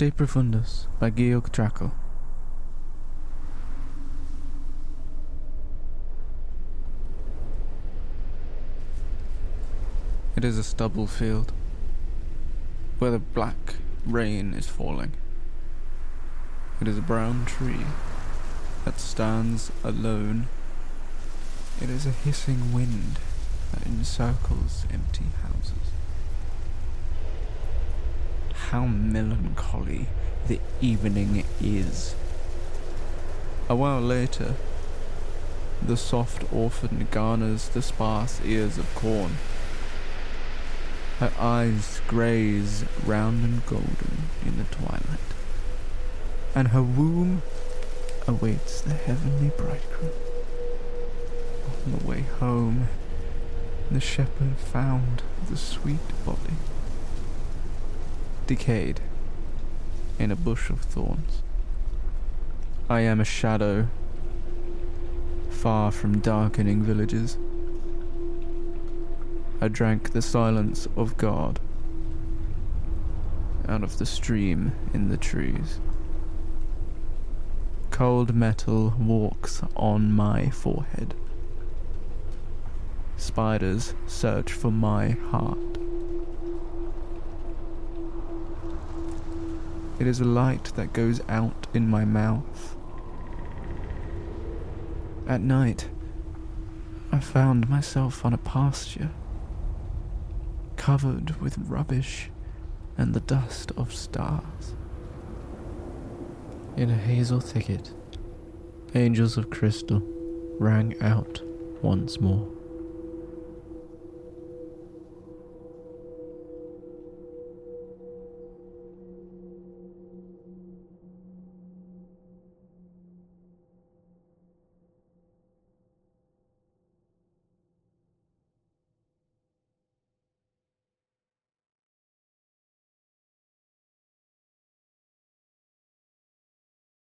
De Profundis by Georg Trakl. It is a stubble field where the black rain is falling. It is a brown tree that stands alone. It is a hissing wind that encircles empty houses. How melancholy the evening is. A while later, the soft orphan garners the sparse ears of corn. Her eyes graze round and golden in the twilight, and her womb awaits the heavenly bridegroom. On the way home, the shepherd found the sweet body, decayed in a bush of thorns. I am a shadow, far from darkening villages. I drank the silence of God out of the stream in the trees. Cold metal walks on my forehead. Spiders search for my heart. It is a light that goes out in my mouth. At night, I found myself on a pasture, covered with rubbish and the dust of stars. In a hazel thicket, angels of crystal rang out once more.